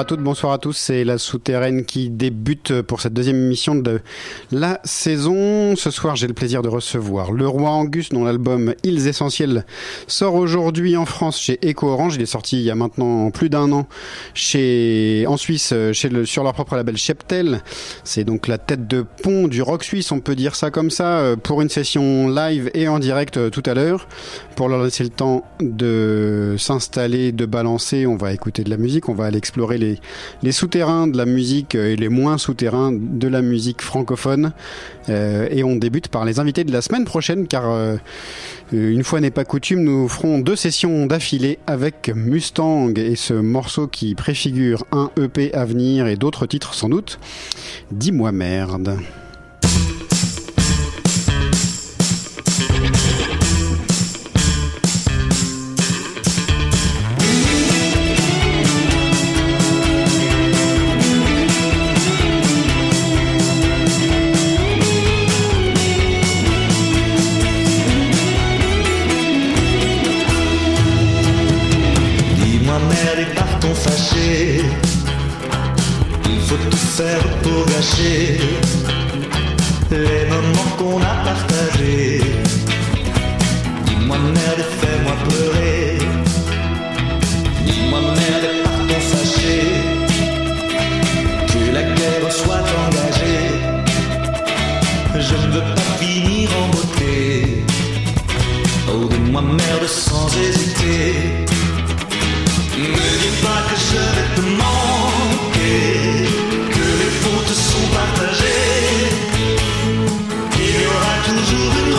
À toutes, bonsoir à tous. C'est la souterraine qui débute pour cette deuxième émission de la saison. Ce soir, j'ai le plaisir de recevoir le roi Angus, dont l'album Îles Essentielles sort aujourd'hui en France chez Echo Orange. Il est sorti il y a maintenant plus d'un an chez, en Suisse, chez sur leur propre label Cheptel. C'est donc la tête de pont du rock suisse, on peut dire ça comme ça, pour une session live et en direct euh, tout à l'heure. Pour leur laisser le temps de s'installer, de balancer, on va écouter de la musique, on va aller explorer les, souterrains de la musique et les moins souterrains de la musique francophone. Euh, et on débute par les invités de la semaine prochaine, car euh, une fois n'est pas coutume, nous ferons deux sessions d'affilée avec Mustang et ce morceau qui préfigure un EP à venir et d'autres titres sans doute. Dis-moi merde. Pour gâcher toujours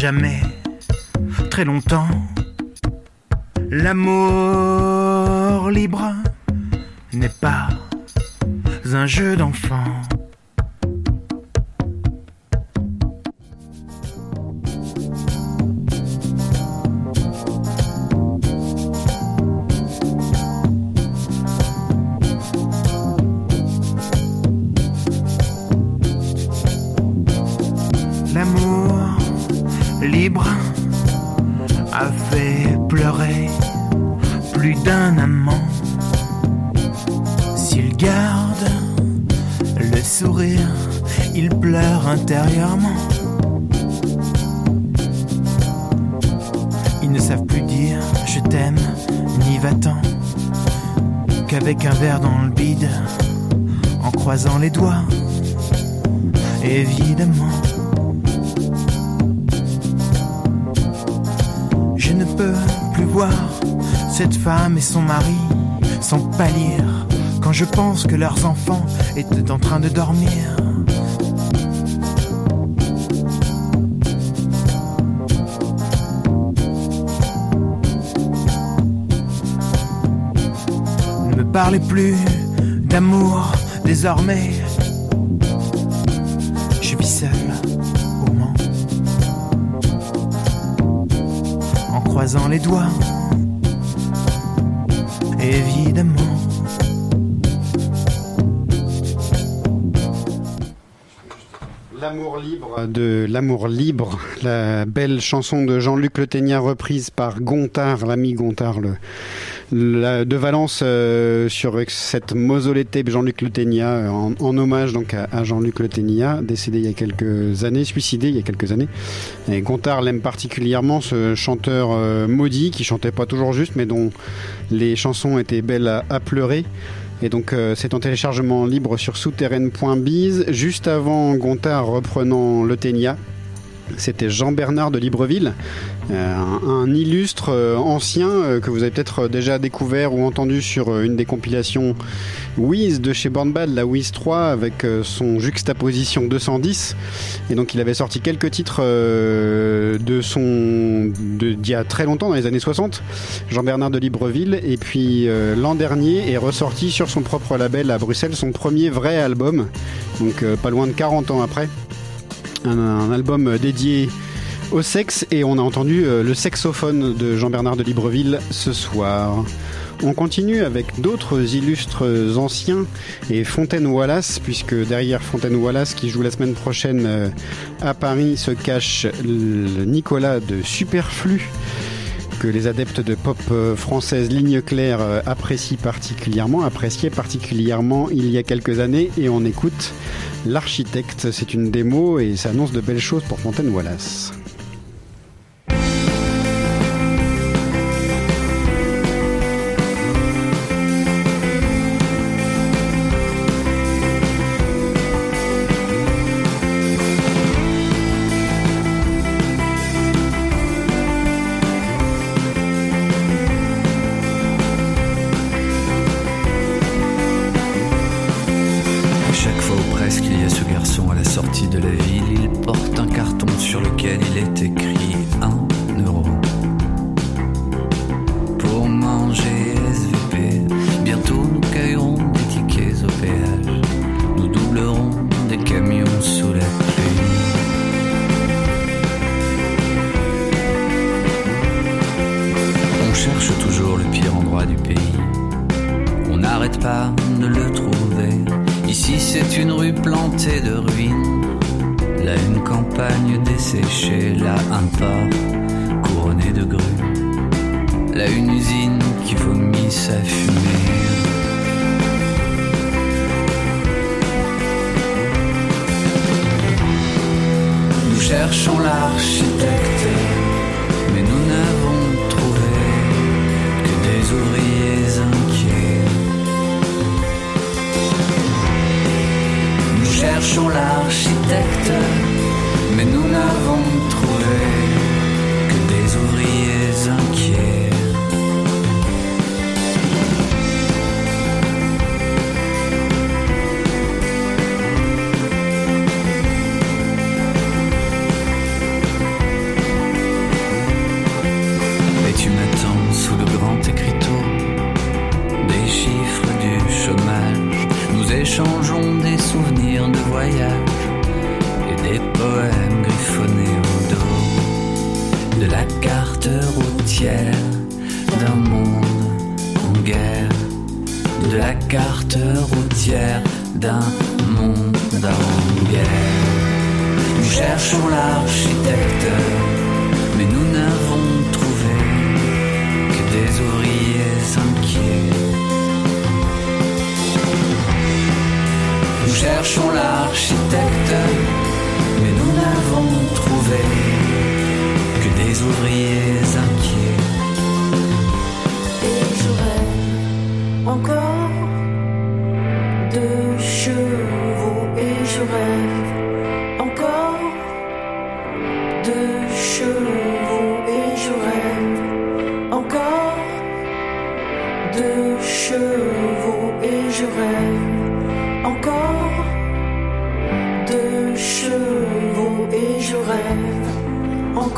jamais très longtemps. L'amour libre n'est pas un jeu d'enfant. Sourire, il pleure intérieurement. Ils ne savent plus dire je t'aime ni va-t'en qu'avec un verre dans le bide, en croisant les doigts, évidemment. Je ne peux plus voir cette femme et son mari sans pâlir je pense que leurs enfants étaient en train de dormir. Ne me parlez plus d'amour désormais. Je vis seul au Mans. en croisant les doigts. Évidemment. L'amour libre de L'amour libre, la belle chanson de Jean-Luc Le Ténia reprise par Gontard, l'ami Gontard de Valence euh, sur cette mausolée tape Jean-Luc Le Ténia euh, en, en hommage donc à, Jean-Luc Le Ténia, décédé il y a quelques années, suicidé il y a quelques années. Gontard l'aime particulièrement, ce chanteur euh, maudit qui chantait pas toujours juste mais dont les chansons étaient belles à pleurer. Et donc euh, c'est en téléchargement libre sur souterraine.biz. Juste avant Gontard reprenant le Ténia, c'était Jean-Bernard de Libreville, euh, un, illustre euh, ancien euh, que vous avez peut-être déjà découvert ou entendu sur une des compilations Wiz de chez Born Bad, la Wiz 3 avec son juxtaposition 210. Et donc il avait sorti quelques titres de son d'il y a très longtemps, dans les années 60, Jean-Bernard de Libreville. Et puis l'an dernier est ressorti sur son propre label à Bruxelles son premier vrai album, donc pas loin de 40 ans après un, album dédié au sexe et on a entendu euh, le saxophone de Jean-Bernard de Libreville ce soir. On continue avec d'autres illustres anciens et Fontaine Wallace, puisque derrière Fontaine Wallace qui joue la semaine prochaine euh, à Paris se cache le Nicolas de Superflu que les adeptes de pop euh, française ligne claire euh, apprécient particulièrement, appréciaient particulièrement il y a quelques années et on écoute L'architecte, c'est une démo et ça annonce de belles choses pour Fontaine Wallace.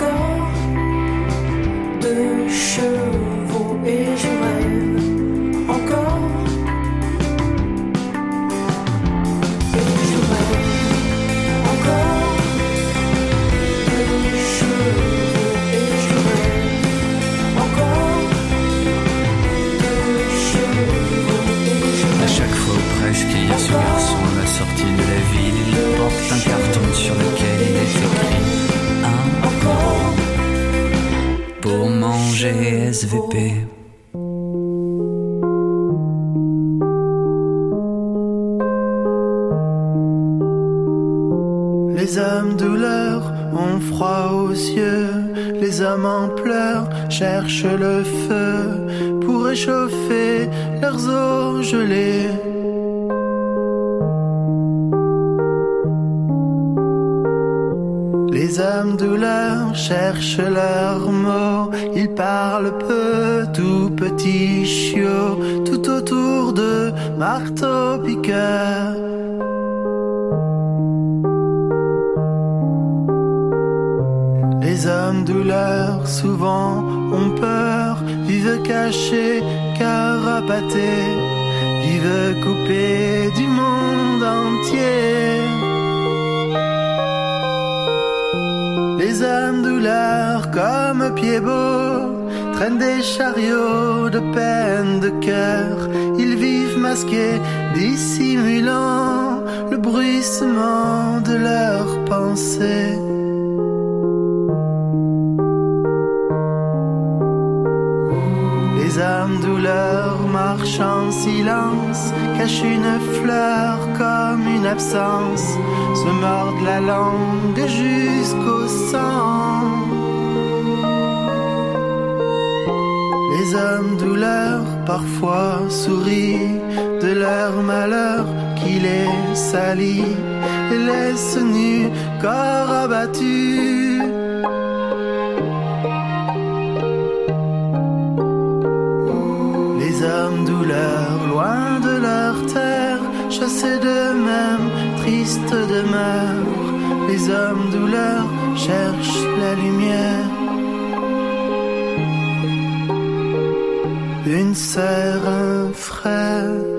encore de chemin. Les âmes douleurs ont froid aux yeux, les âmes en pleurs cherchent le feu pour réchauffer leurs eaux gelées. Les âmes douleurs cherchent leurs mots il parle peu, tout petit chiot, tout autour de marteau piqueur. Les hommes douleurs souvent ont peur, vivent cachés, carapatés, vivent coupés du monde entier. douleurs comme pieds beaux traînent des chariots de peine de cœur. Ils vivent masqués, dissimulant le bruissement de leurs pensées. Sans douleur marche en silence, cache une fleur comme une absence, se mord la langue jusqu'au sang. Les hommes douleurs parfois sourient de leur malheur qui les salit et laisse nus corps abattus. loin de leur terre, chassés d'eux-mêmes, tristes demeurent. Les hommes douleurs cherchent la lumière. Une sœur, un frère.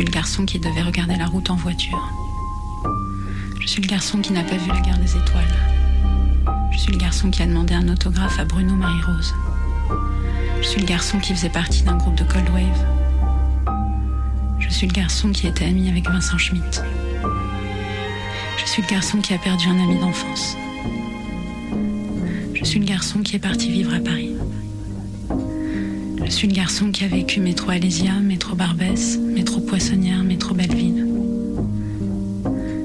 Suis le garçon qui devait regarder la route en voiture. Je suis le garçon qui n'a pas vu la guerre des étoiles. Je suis le garçon qui a demandé un autographe à Bruno Marie-Rose. Je suis le garçon qui faisait partie d'un groupe de Cold Wave. Je suis le garçon qui était ami avec Vincent Schmitt. Je suis le garçon qui a perdu un ami d'enfance. Je suis le garçon qui est parti vivre à Paris. Je suis le garçon qui a vécu métro Alésia, métro Barbès, métro Poissonnière, métro Belleville.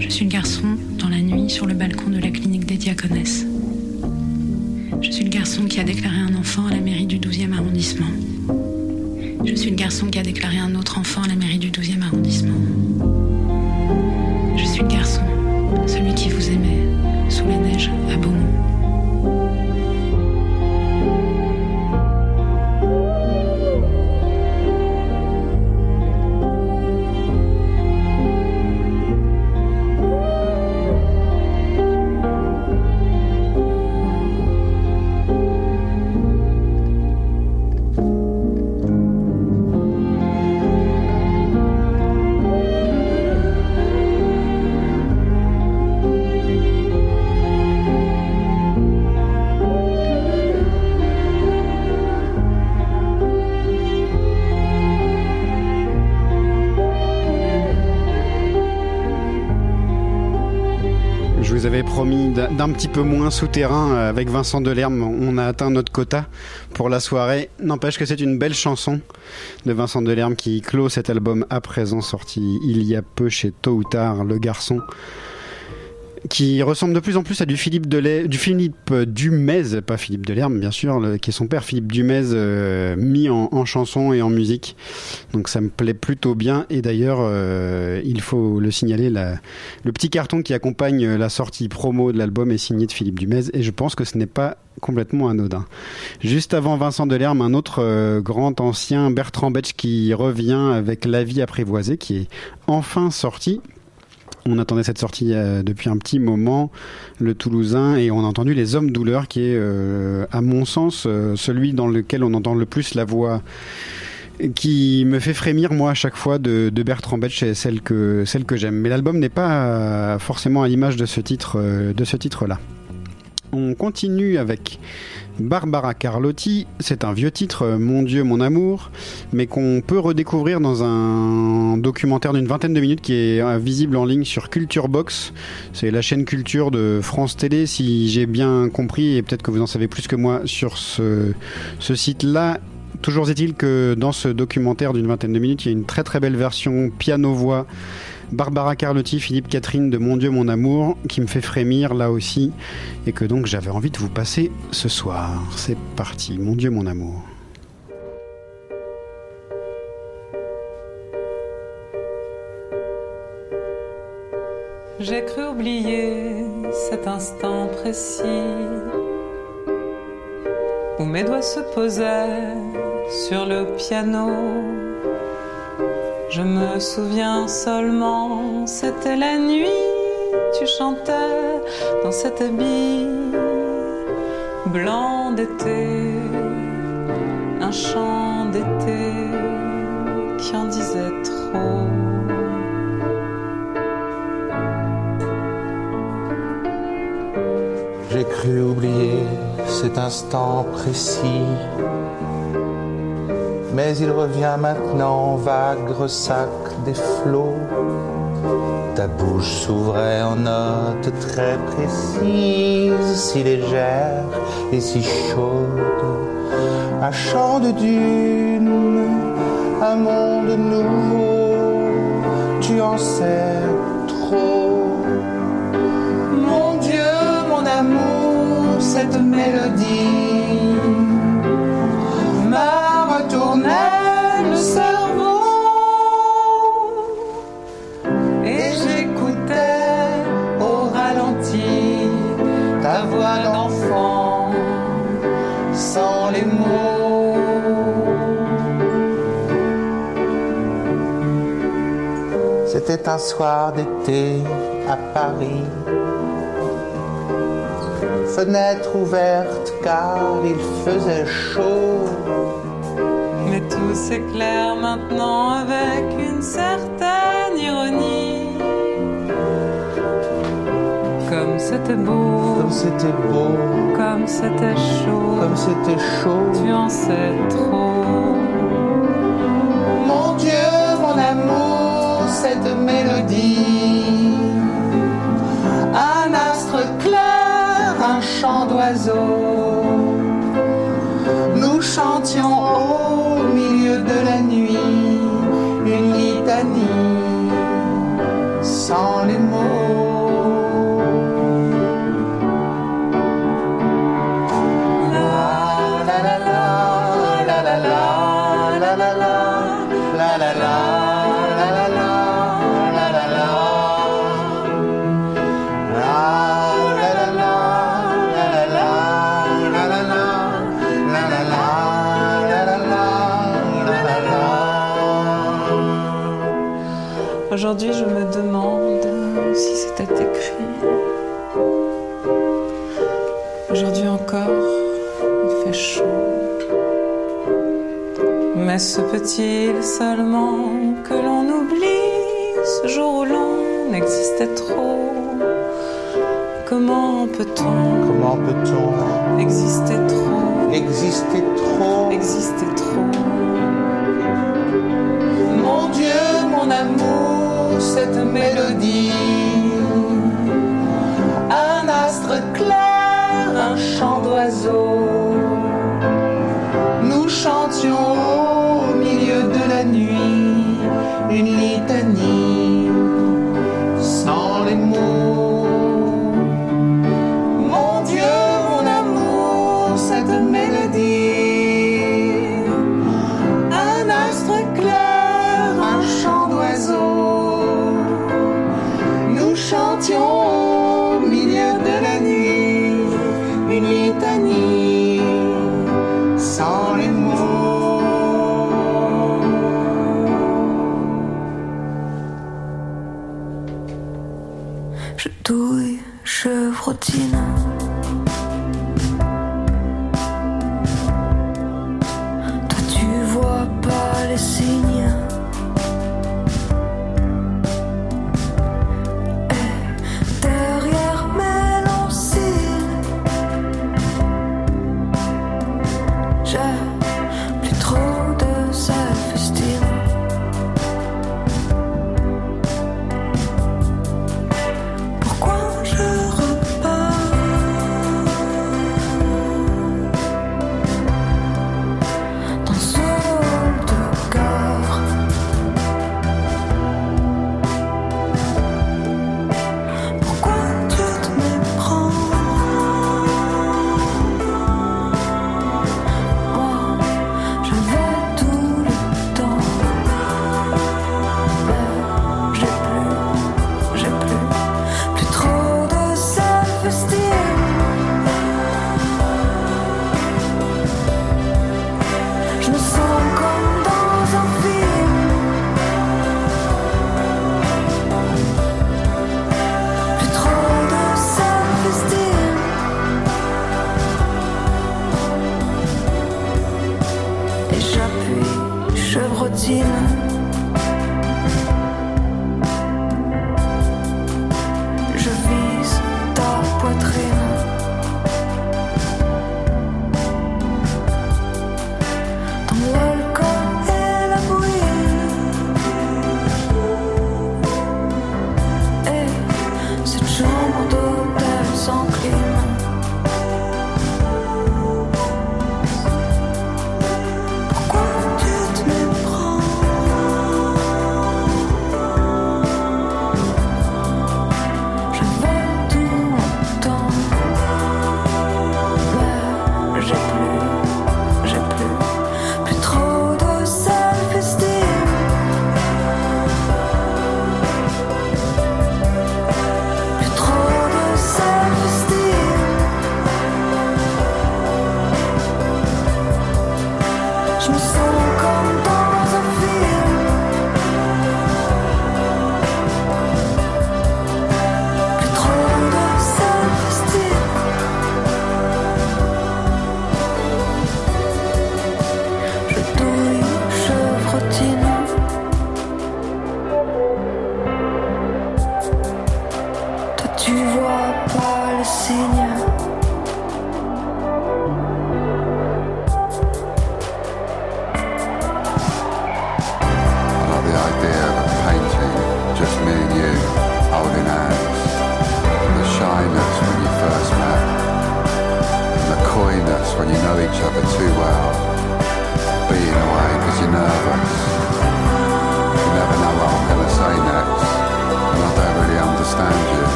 Je suis le garçon dans la nuit sur le balcon de la clinique des Diaconesses. Je suis le garçon qui a déclaré un enfant à la mairie du 12e arrondissement. Je suis le garçon qui a déclaré un autre enfant à la mairie du 12e arrondissement. Je suis le garçon, celui qui vous aimait, sous la neige, à Beaumont. Petit peu moins souterrain euh, avec Vincent Delerme. On a atteint notre quota pour la soirée. N'empêche que c'est une belle chanson de Vincent Delerme qui clôt cet album à présent sorti il y a peu chez Tôt ou Tard, Le Garçon. Qui ressemble de plus en plus à du Philippe Delay, du Philippe Dumez, pas Philippe Delerme bien sûr, qui est son père Philippe Dumez euh, mis en, chanson et en musique. Donc ça me plaît plutôt bien et d'ailleurs euh, il faut le signaler, le petit carton qui accompagne la sortie promo de l'album est signé de Philippe Dumez et je pense que ce n'est pas complètement anodin. Juste avant Vincent Delerme, un autre euh, grand ancien Bertrand Betch qui revient avec La vie apprivoisée qui est enfin sorti. On attendait cette sortie euh, depuis un petit moment, le Toulousain, et on a entendu Les Hommes Douleurs, qui est, euh, à mon sens, euh, celui dans lequel on entend le plus la voix qui me fait frémir moi à chaque fois de, Bertrand Betch et celle que j'aime. Mais l'album n'est pas forcément à l'image de ce titre de ce titre-là. On continue avec Barbara Carlotti. C'est un vieux titre, euh, Mon Dieu, mon amour, mais qu'on peut redécouvrir dans un documentaire d'une vingtaine de minutes qui est euh, visible en ligne sur Culture Box. C'est la chaîne culture de France Télé, si j'ai bien compris, et peut-être que vous en savez plus que moi sur ce, ce site-là. Toujours est-il que dans ce documentaire d'une vingtaine de minutes, il y a une très très belle version piano-voix. Barbara Carlotti, Philippe Catherine de Mon Dieu, mon amour, qui me fait frémir là aussi, et que donc j'avais envie de vous passer ce soir. C'est parti, Mon Dieu, mon amour. J'ai cru oublier cet instant précis où mes doigts se posaient sur le piano. Je me souviens seulement, c'était la nuit, tu chantais dans cet habit blanc d'été, un chant d'été qui en disait trop. J'ai cru oublier cet instant précis. Mais il revient maintenant, vague ressac des flots. Ta bouche s'ouvrait en notes très précises, si légère et si chaude. Un chant de dune, un monde nouveau, tu en sais trop. Cette mélodie m'a retourné le cerveau et j'écoutais au ralenti ta voix d'enfant sans les mots. C'était un soir d'été à Paris. Fenêtre ouverte car il faisait chaud. Mais tout s'éclaire maintenant avec une certaine ironie. Comme c'était beau, Comme c'était beau, comme c'était chaud, comme c'était chaud. tu en sais trop. Mon Dieu, mon amour, cette mélodie. Aujourd'hui, je me demande si c'était écrit. Aujourd'hui encore, il fait chaud. Mais se peut-il seulement que l'on oublie ce jour où l'on existait trop Comment peut-on Comment peut-on exister trop? Exister trop? Exister trop cette mélodie. Un astre clair, un chant d'oiseau. Chevrotine.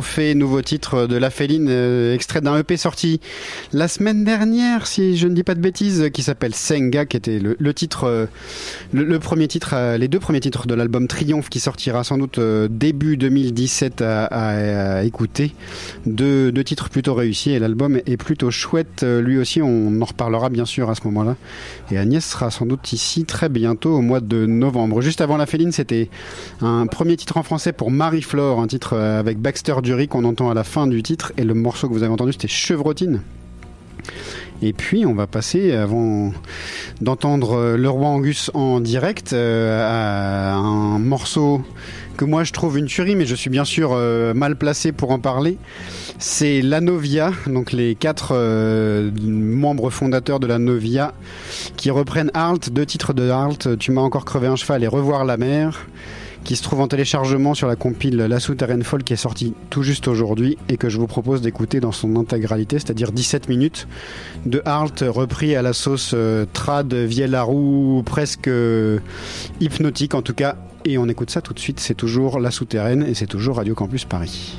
Trophée, nouveau titre de La Féline, euh, extrait d'un EP sorti la semaine dernière, si je ne dis pas de bêtises, qui s'appelle Senga, qui était le, titre, euh, le, premier titre, euh, les deux premiers titres de l'album Triomphe, qui sortira sans doute début 2017 à, écouter. Deux, deux titres plutôt réussis et l'album est plutôt chouette. Lui aussi, on en reparlera bien sûr à ce moment-là. Et Agnès sera sans doute ici très bientôt au mois de novembre. Juste avant La Féline, c'était un premier titre en français pour Marie-Flore, un titre avec Baxter Dury qu'on entend à la fin du titre. Et le morceau que vous avez entendu, c'était Chevrotine. Et puis on va passer, avant d'entendre euh, le roi Angus en direct, euh, à un morceau que moi je trouve une tuerie, mais je suis bien sûr euh, mal placé pour en parler. C'est la Novia, donc les quatre membres fondateurs de la Novia, qui reprennent Halt, deux titres de Halt, Tu m'as encore crevé un cheval et Revoir la mer qui se trouve en téléchargement sur la compile La Souterraine Folle qui est sortie tout juste aujourd'hui et que je vous propose d'écouter dans son intégralité, c'est-à-dire 17 minutes de Halt repris à la sauce euh, trad, vieille la roue, presque euh, hypnotique en tout cas. Et on écoute ça tout de suite, c'est toujours La Souterraine et c'est toujours Radio Campus Paris.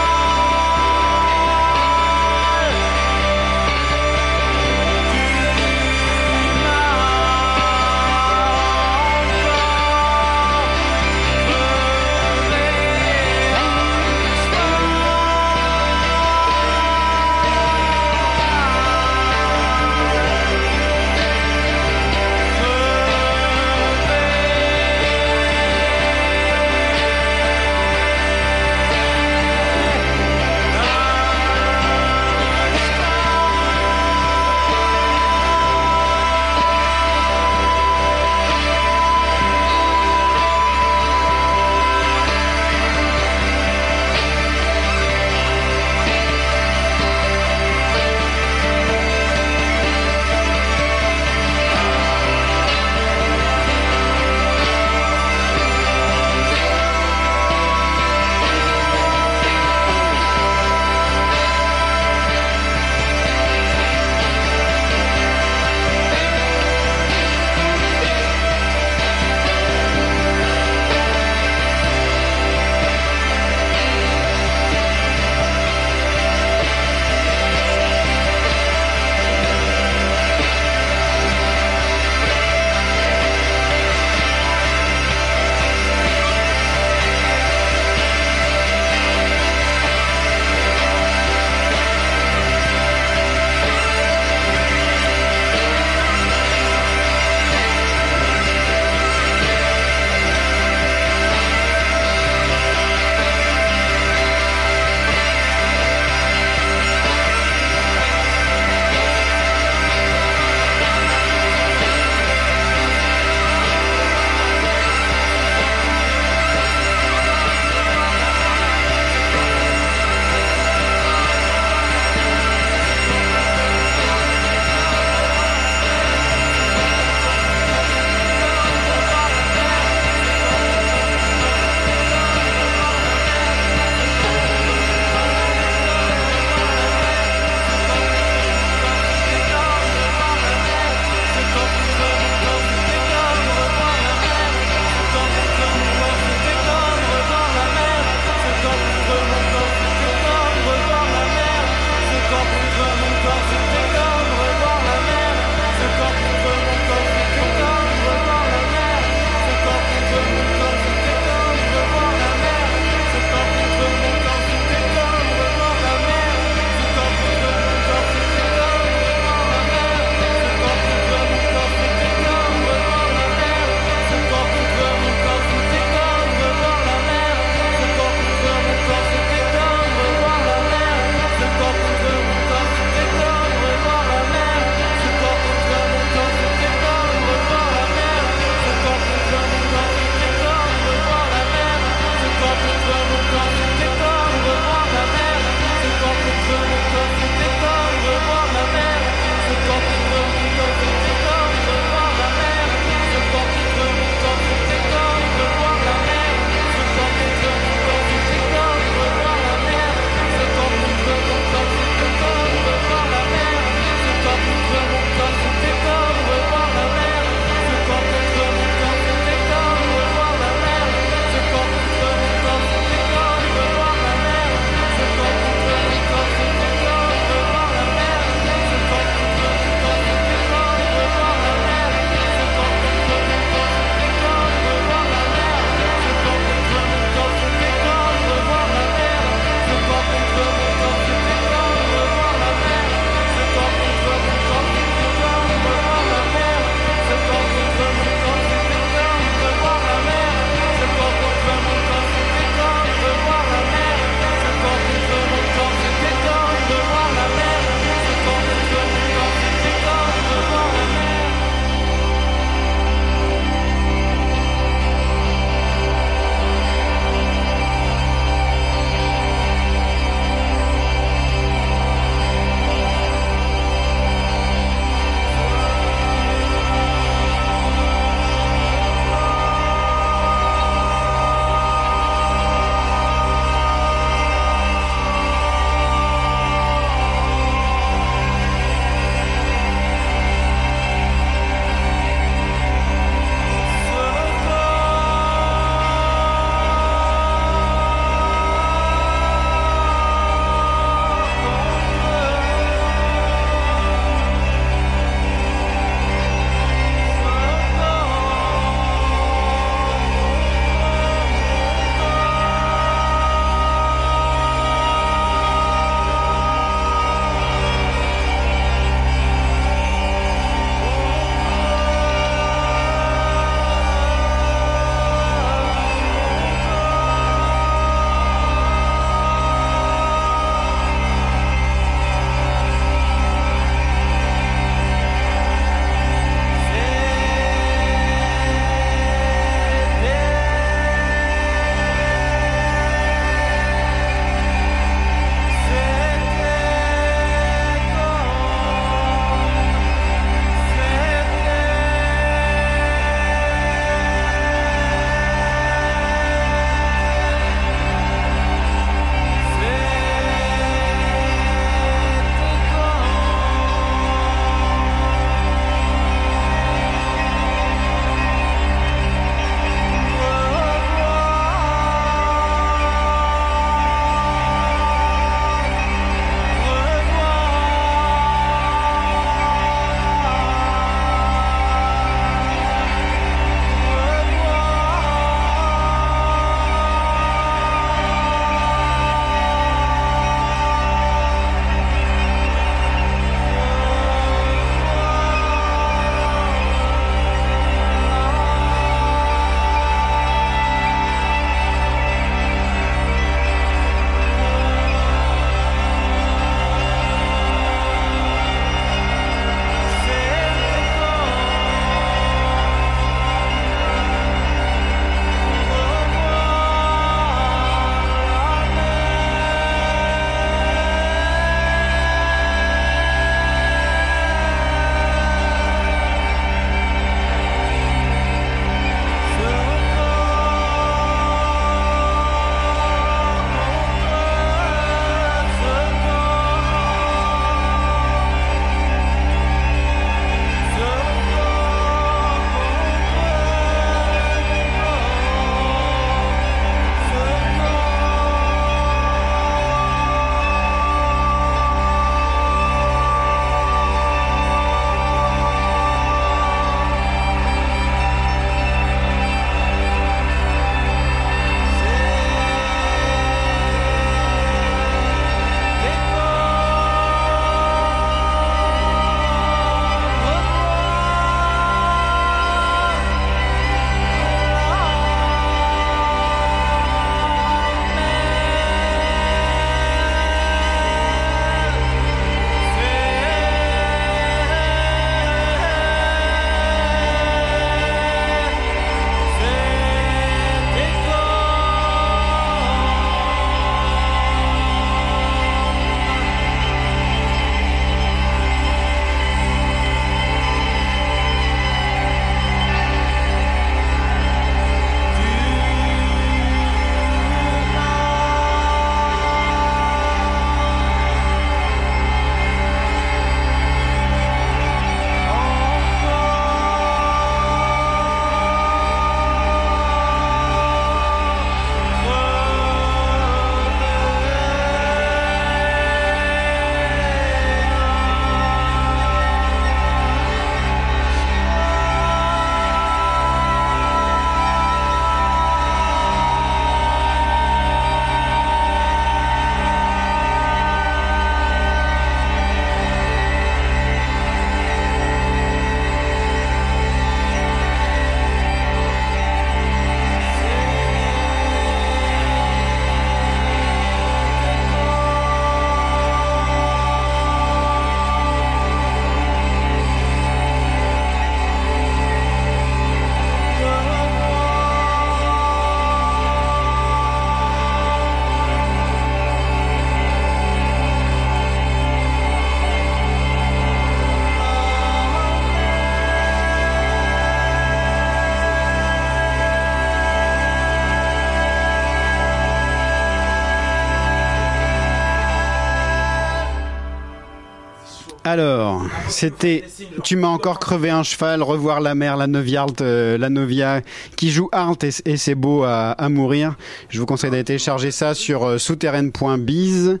C'était Tu m'as encore crevé un cheval, revoir la mer, la Neuviarte, euh, la Novia, qui joue Art et, c'est beau à, à mourir. Je vous conseille d'aller télécharger ça sur euh, souterraine.biz.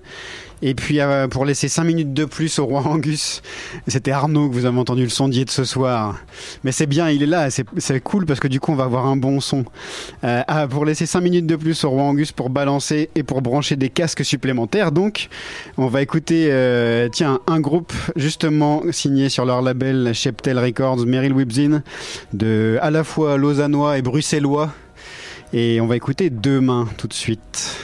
Et puis euh, pour laisser 5 minutes de plus au roi Angus, c'était Arnaud que vous avez entendu le sondier de ce soir. Mais c'est bien, il est là, c'est cool parce que du coup on va avoir un bon son. Euh, ah, pour laisser 5 minutes de plus au roi Angus pour balancer et pour brancher des casques supplémentaires, donc on va écouter euh, tiens un groupe justement signé sur leur label Sheptel Records, Meryl Wibzin, de à la fois lausannois et bruxellois. Et on va écouter deux mains tout de suite.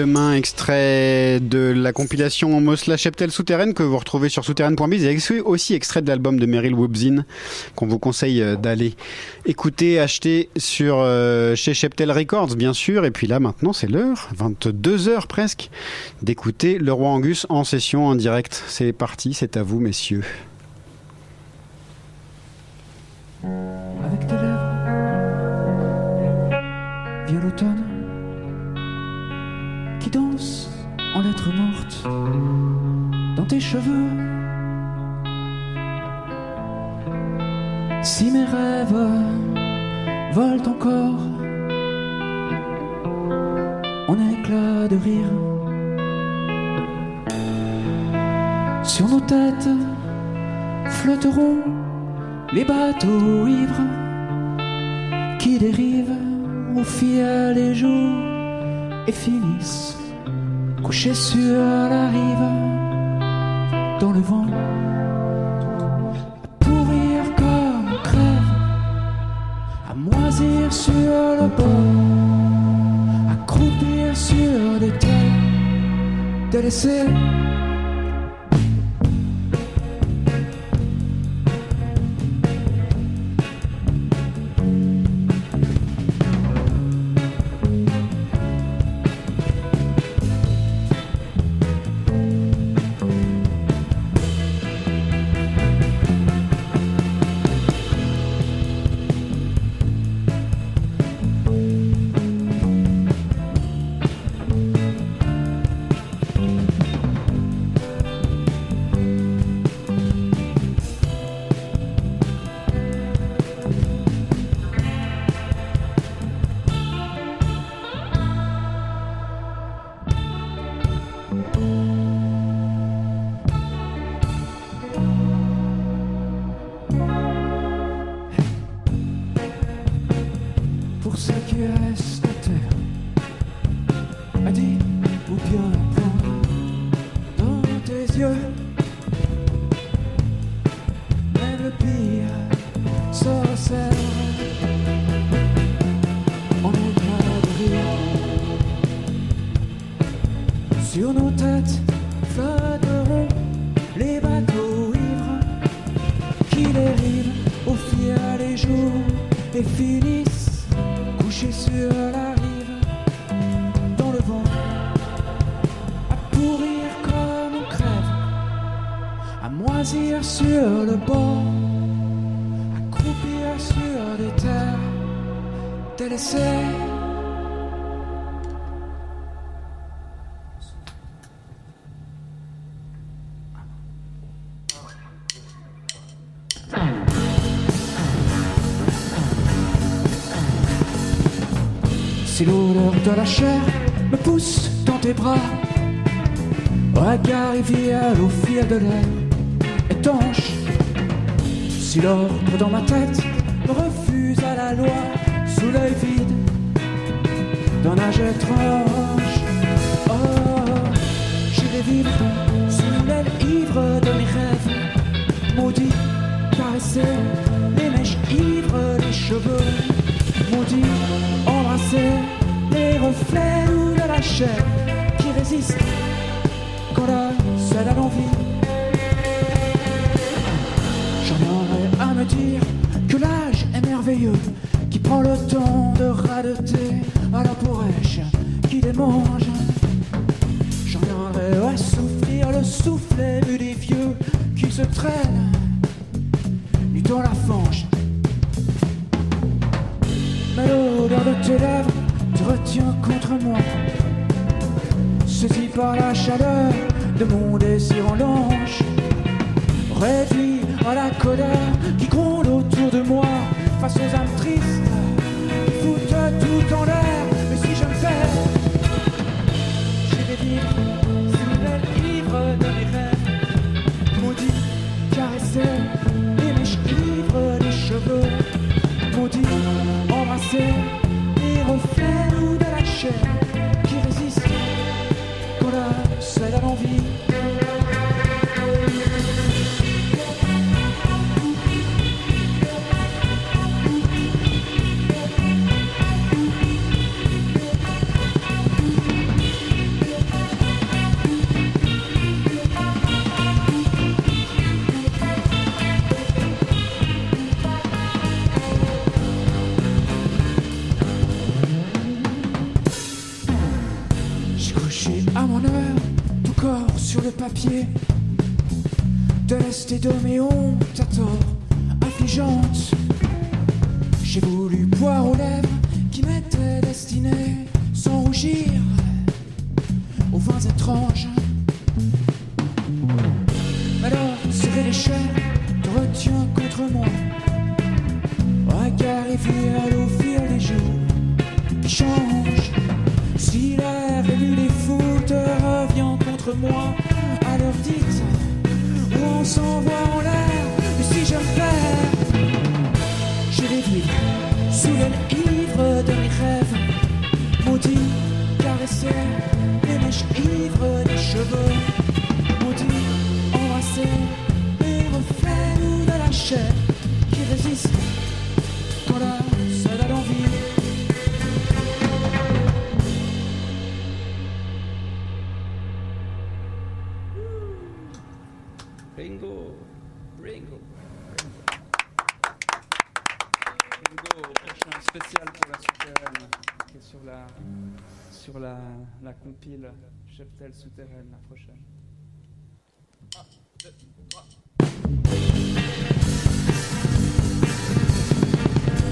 Demain, extrait de la compilation Mosla Cheptel Souterraine que vous retrouvez sur souterraine.biz et aussi extrait de l'album de Meryl Wobzin qu'on vous conseille euh, d'aller écouter, acheter sur, euh, chez Cheptel Records, bien sûr. Et puis là, maintenant, c'est l'heure, 22 heures presque, d'écouter Le Roi Angus en session en direct. C'est parti, c'est à vous, messieurs. avec tes lèvres. En lettres mortes dans tes cheveux. Si mes rêves volent encore en éclats de rire sur nos têtes flotteront les bateaux ivres qui dérivent au fil des jours et finissent couchés sur la rive dans le vent. À pourrir comme crève, à moisir sur le bord, à croupir sur des terres délaissées. La chair me pousse dans tes bras, regard rivière au fil de l'air étanche. Si l'ordre dans ma tête refuse à la loi sous l'œil vide d'un âge étrange, oh, j'irai vivre sous l'aile ivre de mes rêves, maudit, caresser les mèches ivres, les cheveux, maudit, embrasser reflets ou de la chair qui résiste quand la seule a l'envie. J'en viendrai à me dire que l'âge est merveilleux, qui prend le temps de radoter à la pourrèche qui démange. J'en viendrai à souffrir le souffle ému des vieux qui se traînent nu dans la fange. Mais l'odeur de tes lèvres te retient contre moi. Saisi par la chaleur de mon désir en l'ange. Réduit à la colère qui gronde autour de moi face aux âmes tristes foutent tout en l'air. Mais si je me perds, j'irai vivre sous l'aile ivre de mes rêves. Maudit, caresser qui résiste quand la seule a l'envie. De l'est et honte à tort,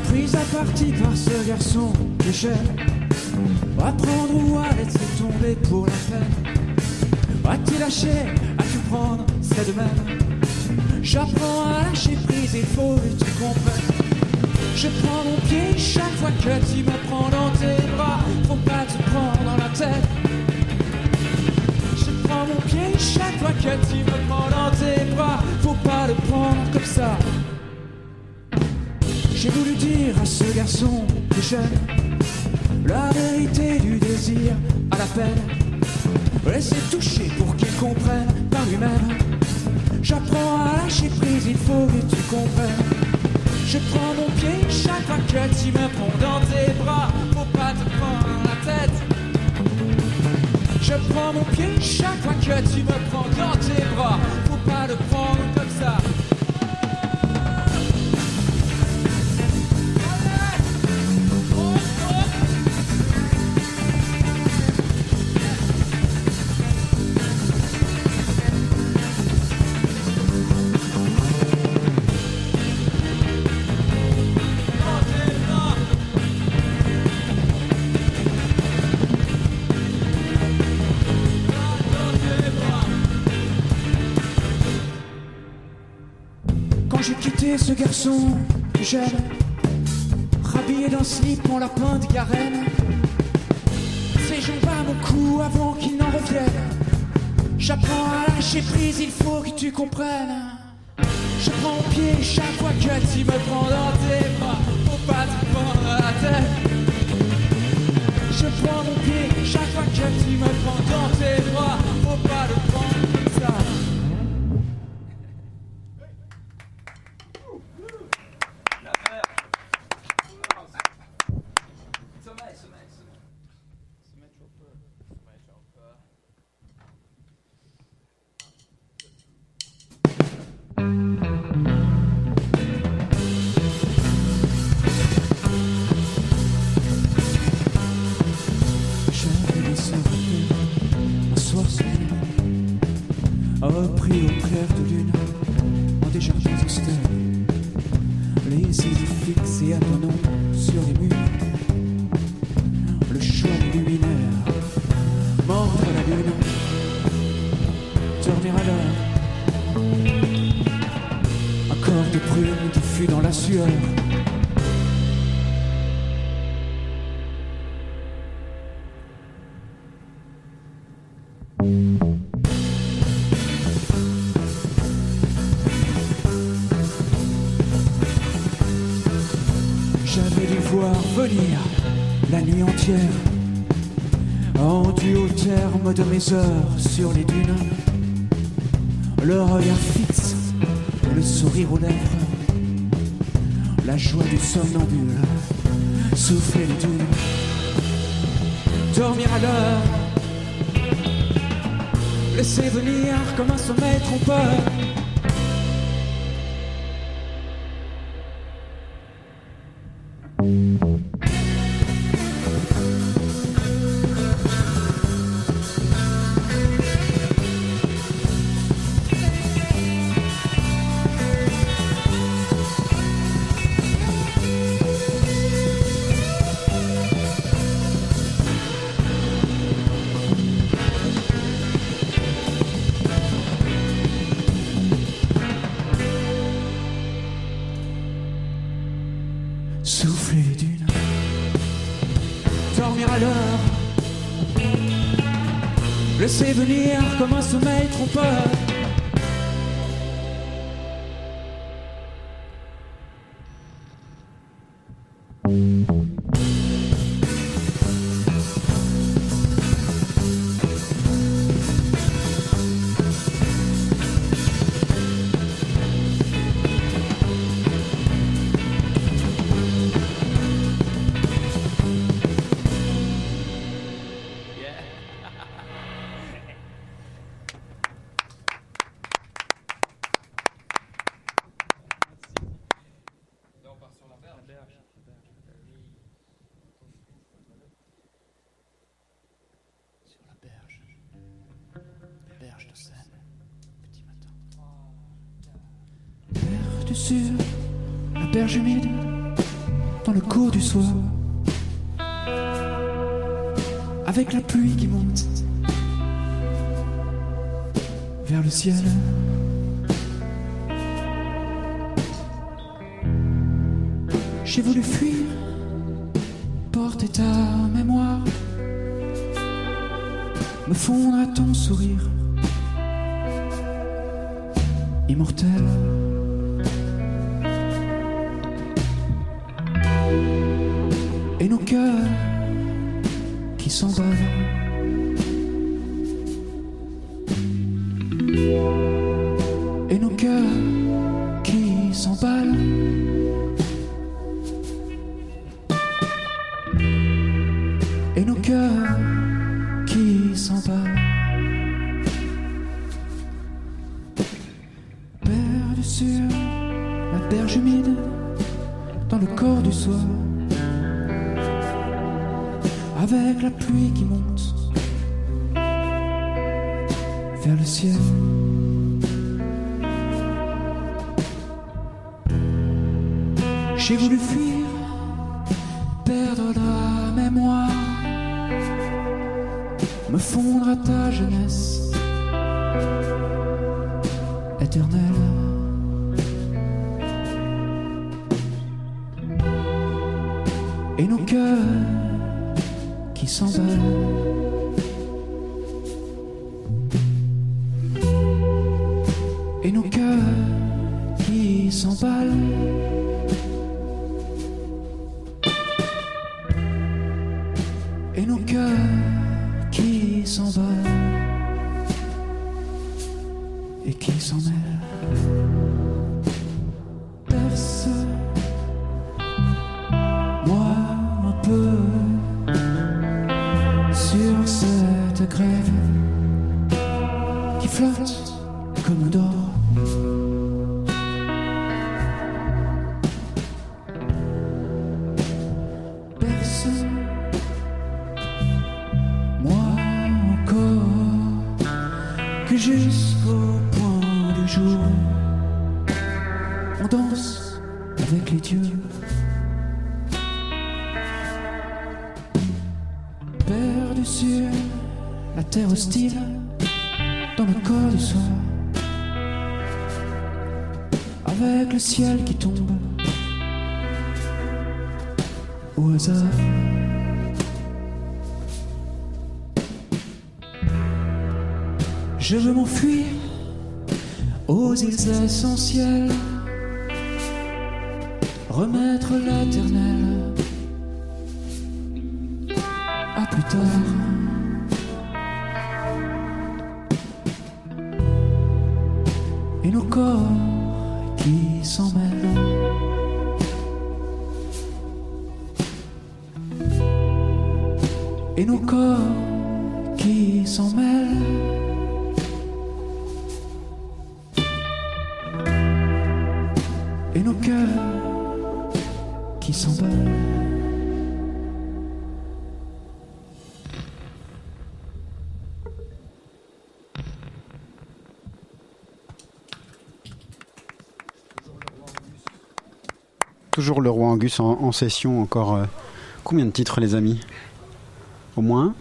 Prise à partie par ce garçon que j'aime. Apprendre où à laisser tomber pour la peine. A-t-il lâché As-tu prendre C'est de même. J'apprends à lâcher prise, il faut que tu comprennes. Je prends mon pied chaque fois que tu me prends dans tes bras. Faut pas te prendre dans la tête. Je prends mon pied chaque fois que tu me prends dans tes bras. Faut pas le prendre comme ça. J'ai voulu dire à ce garçon que j'aime la vérité du désir à la peine. Laissez toucher pour qu'il comprenne par lui-même. J'apprends à lâcher prise, il faut que tu comprennes. Je prends mon pied chaque fois que tu me prends dans tes bras. Faut pas te prendre la tête. Je prends mon pied chaque fois que tu me prends dans tes bras. Faut pas le prendre comme ça. Ce garçon que j'aime, rhabillé d'un slip en lapin de garenne, jambes à mon cou avant qu'il n'en revienne. J'apprends à lâcher prise, il faut que tu comprennes. Je prends mon pied chaque fois que tu me prends dans tes bras. Faut pas te prendre la tête. Je prends mon pied chaque fois que tu me prends dans tes bras. De prune diffus dans la sueur. J'avais dû voir venir la nuit entière, rendu au terme de mes heures sur les dunes, le regard fixe, sourire aux lèvres, la joie du somnambule, souffler les dunes, dormir à l'heure, laisser venir comme un sommeil trompeur. Comme un sommeil trompeur. Humide, dans le cours du soir, avec la pluie qui monte vers le ciel. J'ai voulu fuir, porter ta mémoire, me fondre à ton sourire immortel. Et nos cœurs qui s'emballent. Remettre l'éternel à plus tard. Et nos corps qui s'en mêlent. Et nos corps qui s'en mêlent. Et nos cœurs qui. Toujours le roi Angus en, en session, encore euh, combien de titres les amis? Au moins un?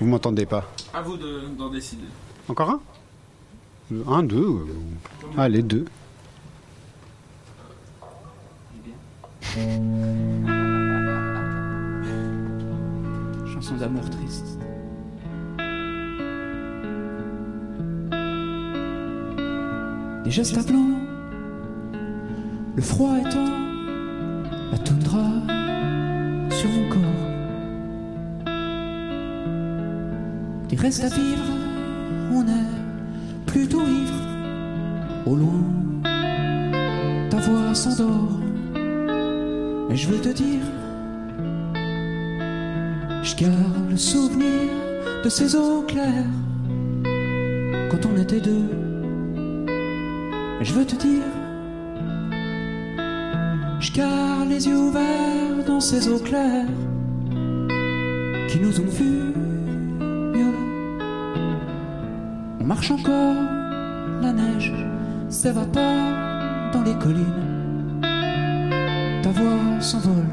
Vous m'entendez pas? À vous de- d'en décider. Encore un? Un, deux euh, Allez, deux. Chanson d'amour triste. Des gestes à blanc, le froid étend la toundra sur mon corps. Des restes à vivre, on est plutôt ivre. Au loin, ta voix s'endort. Je veux te dire, je garde le souvenir de ces eaux claires quand on était deux. Je veux te dire, je garde les yeux ouverts dans ces eaux claires qui nous ont vus mieux. On marche encore, la neige s'évapore dans les collines. S'envole.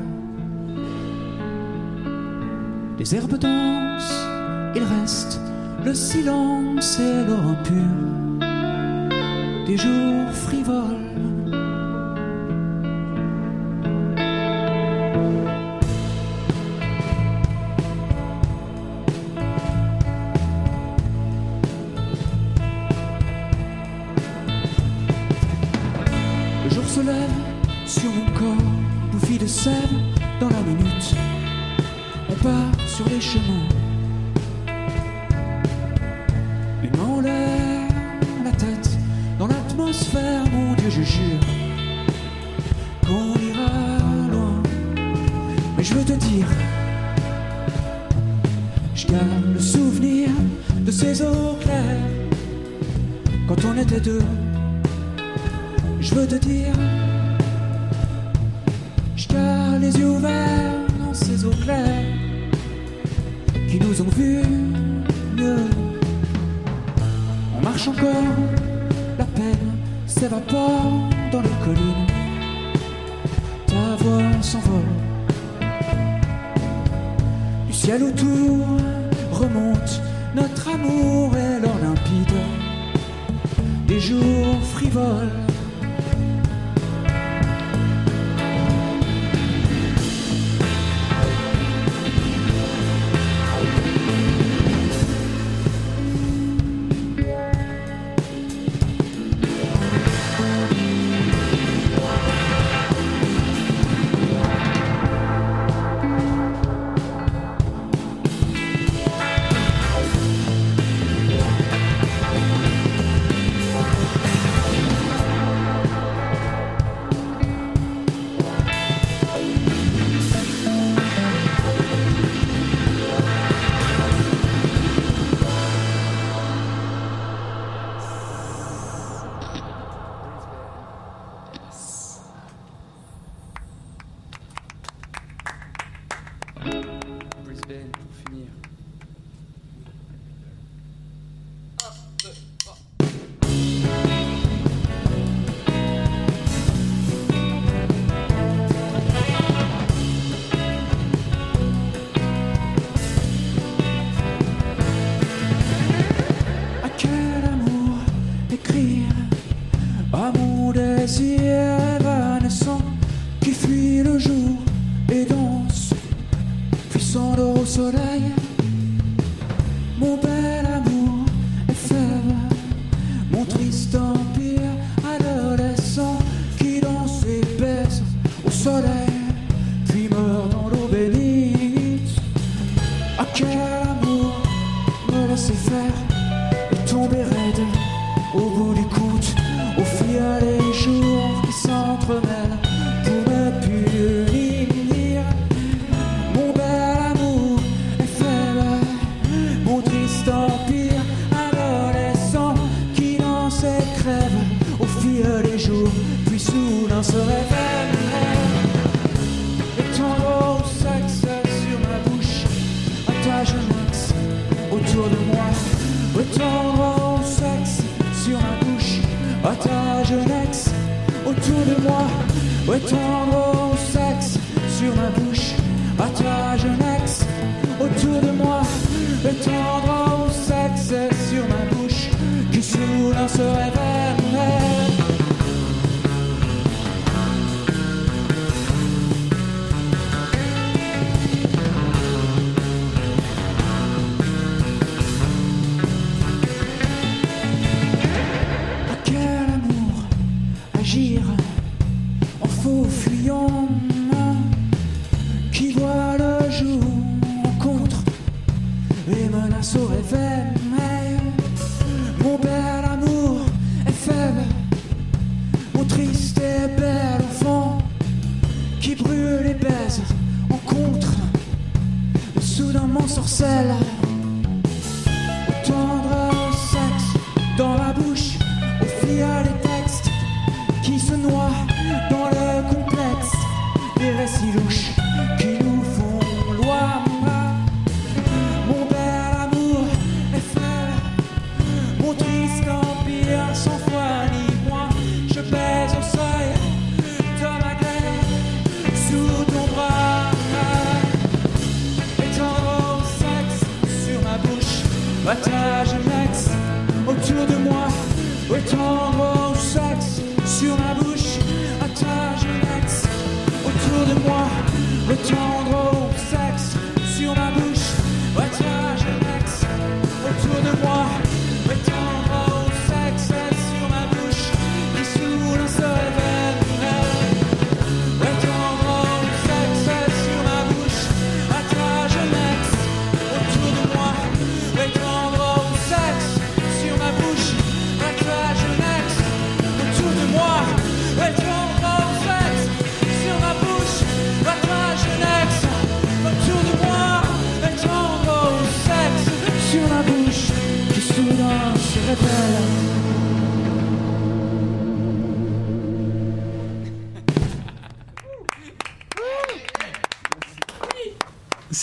Les herbes dansent, il reste le silence et l'or pur des jours frivoles. La peine s'évapore dans les collines. Ta voix s'envole. Du ciel autour remonte notre amour et l'or limpide. Des jours frivoles.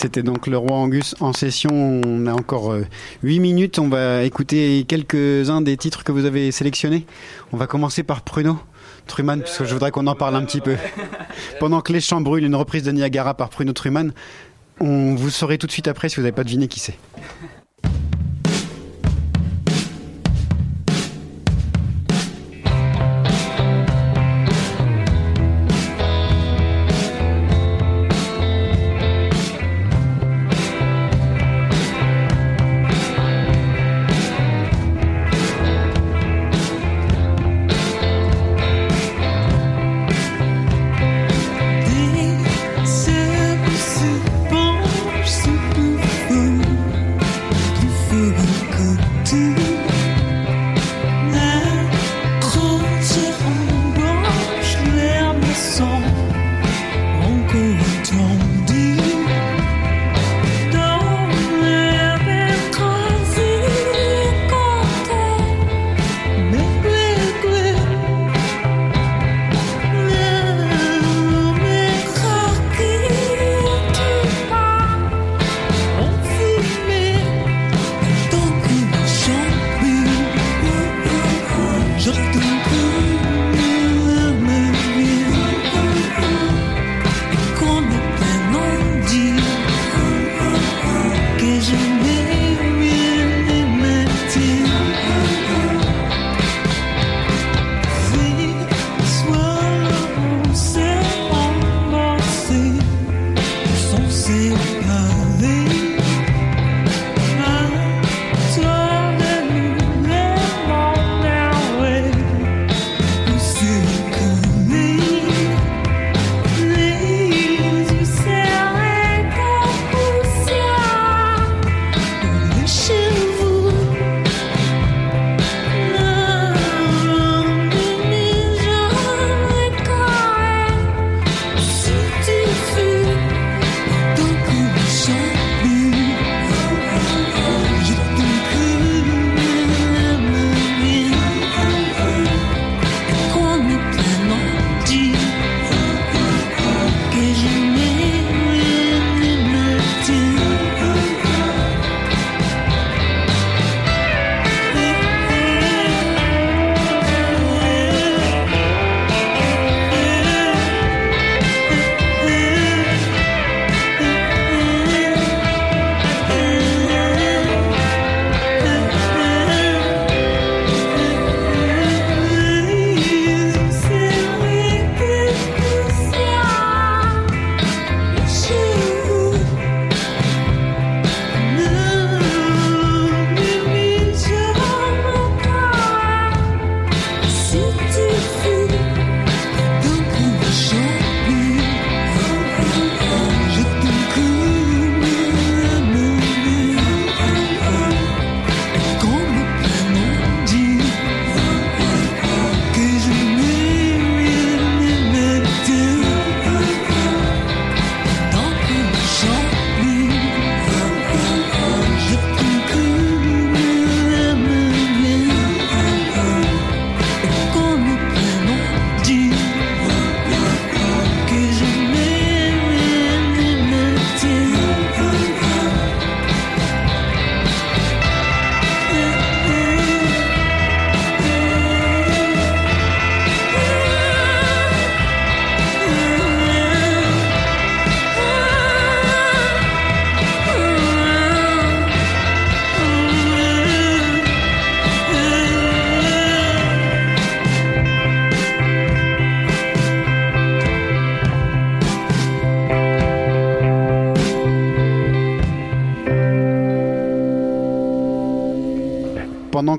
C'était donc le roi Angus en session. On a encore euh, 8 minutes. On va écouter quelques-uns des titres que vous avez sélectionnés. On va commencer par Pruno. Truman, parce que je voudrais qu'on en parle un petit peu. Pendant que les champs brûlent, une reprise de Niagara par Pruno Truman. On vous saurez tout de suite après si vous n'avez pas deviné qui c'est.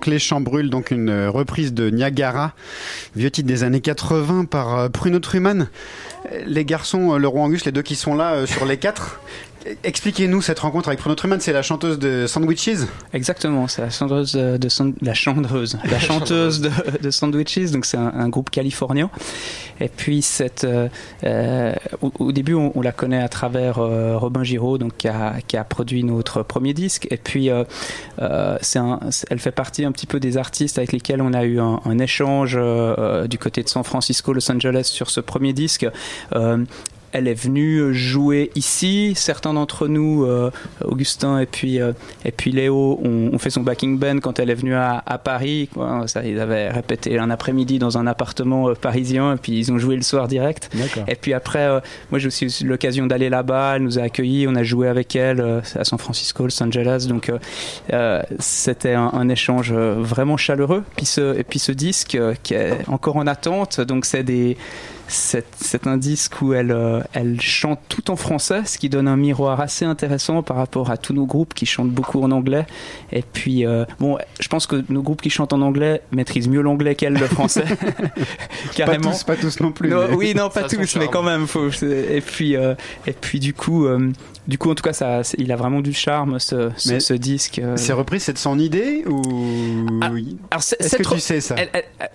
Les champs brûlent, donc une euh, reprise de Niagara, vieux titre des années 80 par euh, Bruno Truman. Euh, Les garçons, euh, le roi Angus, les deux qui sont là euh, sur les quatre. Expliquez-nous cette rencontre avec Bruno Truman, c'est la chanteuse de Sandwiches Exactement, c'est la chanteuse de, san- la chanteuse, la chanteuse de, de Sandwiches, donc c'est un, un groupe californien. Et puis cette, euh, euh, au, au début, on, on la connaît à travers euh, Robin Giraud, donc qui a, qui a produit notre premier disque. Et puis euh, euh, un, elle fait partie un petit peu des artistes avec lesquels on a eu un, un échange du côté de San Francisco, Los Angeles sur ce premier disque. Elle est venue jouer ici. Certains d'entre nous, euh, Augustin et puis, euh, et puis Léo, ont, fait son backing band quand elle est venue à, à Paris. quoi. Ça, ils avaient répété un après-midi dans un appartement euh, parisien et puis ils ont joué le soir direct. Et puis après, moi j'ai aussi eu l'occasion d'aller là-bas. Elle nous a accueillis, on a joué avec elle à San Francisco, Los Angeles. Donc c'était un, un échange vraiment chaleureux. Puis ce, et puis ce disque qui est encore en attente. Donc c'est des c'est c'est un disque où elle, euh, elle chante tout en français, ce qui donne un miroir assez intéressant par rapport à tous nos groupes qui chantent beaucoup en anglais. Et puis, euh, bon, je pense que nos groupes qui chantent en anglais maîtrisent mieux l'anglais qu'elle le français. Carrément. Pas tous, pas tous non plus. Non, mais- oui, non, pas Ça tous, mais quand même. Faut, et puis, euh, et puis du coup, euh, du coup, en tout cas, ça, il a vraiment du charme ce, ce, disque. euh. C'est repris, c'est de son idée ou c'est- Est-ce que tu sais ça elle- elle- elle-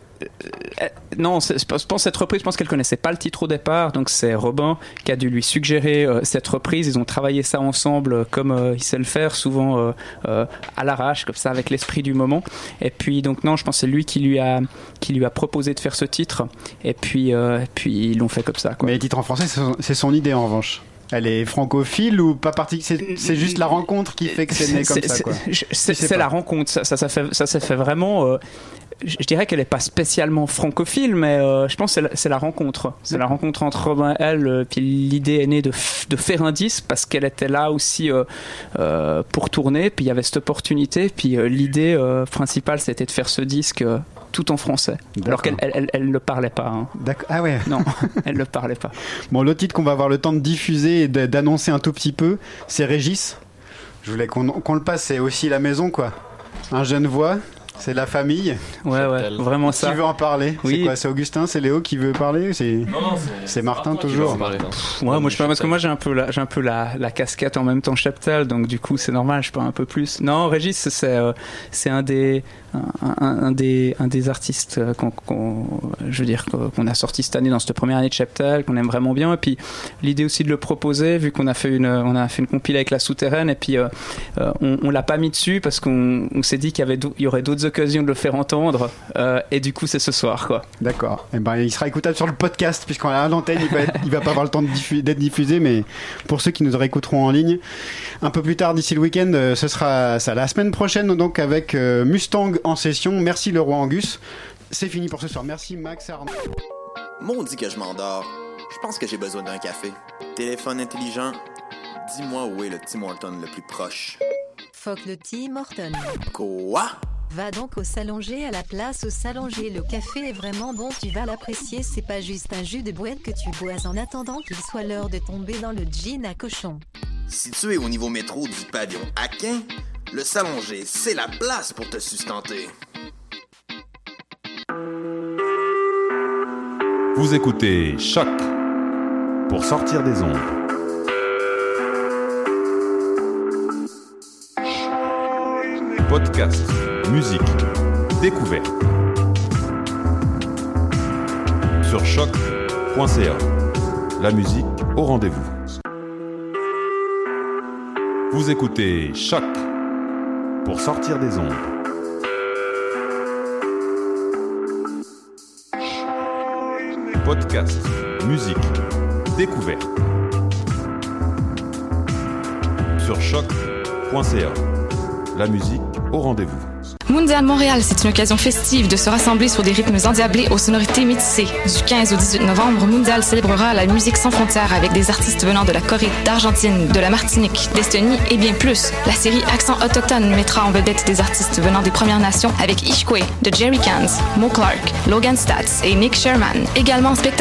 elle- non, je pense cette reprise, je pense qu'elle connaissait pas le titre au départ, donc c'est Robin qui a dû lui suggérer euh, cette reprise. Ils ont travaillé ça ensemble euh, comme euh, il sait le faire, souvent euh, euh, à l'arrache, comme ça, avec l'esprit du moment. Et puis donc non, je pense que c'est lui qui lui a qui lui a proposé de faire ce titre. Et puis euh, et puis ils l'ont fait comme ça. Quoi. Mais les titres en français, c'est son- c'est son idée en revanche. Elle est francophile ou pas partie C'est c'est juste la rencontre qui fait que c'est né comme ça, c'est- la rencontre. Ça, ça, ça fait, ça s'est fait vraiment. euh, je je dirais qu'elle n'est pas spécialement francophile, mais euh, je pense que c'est la, rencontre. C'est la rencontre entre Robin et elle. euh, Puis l'idée est née de, de faire un disque parce qu'elle était là aussi euh, euh, pour tourner. Puis il y avait cette opportunité. Puis euh, l'idée euh, principale, c'était de faire ce disque euh, tout en français. Alors qu'elle elle, elle- elle ne parlait pas. hein. D'accord. Ah ouais. Non, elle ne parlait pas. Bon, l'autre titre qu'on va avoir le temps de diffuser et d'annoncer un tout petit peu, c'est Régis. Je voulais qu'on qu'on le passe, c'est aussi la maison, quoi. Un jeune voix, c'est la famille. Ouais, ouais, vraiment ça. Qui veut en parler Oui. C'est quoi C'est Augustin C'est Léo qui veut parler C'est non, c'est Martin toujours. Pff, Ouais, moi je pas parce que moi j'ai un peu la j'ai un peu la, la casquette en même temps cheptel donc du coup c'est normal je parle un peu plus. Non, Régis c'est euh, c'est un des un, un- un des un des artistes qu'on je veux dire qu'on a sorti cette année dans cette première année de cheptel qu'on aime vraiment bien et puis l'idée aussi de le proposer vu qu'on a fait une on a fait une compile avec la souterraine et puis euh, euh, on, on l'a pas mis dessus parce qu'on on s'est dit qu'il y aurait d'autres occasions de le faire entendre euh, et du coup c'est ce soir quoi. D'accord. Eh ben, il sera écoutable sur le podcast, puisqu'on a à l'antenne, il va, va pas avoir le temps d'être diffusé, mais pour ceux qui nous réécouteront en ligne, un peu plus tard d'ici le week-end, euh, ce sera ça la semaine prochaine, donc avec euh, Mustang en session. Merci le roi Angus. C'est fini pour ce soir. Merci Max Arnaud. Maudit que je m'endors. Je pense que j'ai besoin d'un café. Téléphone intelligent. Dis-moi où est le Tim Horton le plus proche. Fuck le Tim Horton. Quoi? Va donc au Salonger à la place au Salonger. Le café est vraiment bon, tu vas l'apprécier. C'est pas juste un jus de boîte que tu bois en attendant qu'il soit l'heure de tomber dans le jean à cochon. Situé au niveau métro du pavillon Aquin, le Salonger, c'est la place pour te sustenter. Vous écoutez Choc pour sortir des ondes. Podcast, musique, découverte. Sur choc.ca. La musique au rendez-vous. Vous écoutez Choc pour sortir des ondes. Podcast, musique, découverte. Sur choc.ca. La musique au rendez-vous. Mondial Montréal, c'est une occasion festive de se rassembler sur des rythmes endiablés aux sonorités métissées. Du 15 au 18 novembre, Mondial célébrera la musique sans frontières avec des artistes venant de la Corée, d'Argentine, de la Martinique, d'Estonie et bien plus. La série Accent autochtone mettra en vedette des artistes venant des Premières Nations avec Ishkwe, de Jerry Cans, Mo Clark, Logan Stats et Nick Sherman. Également en spectacle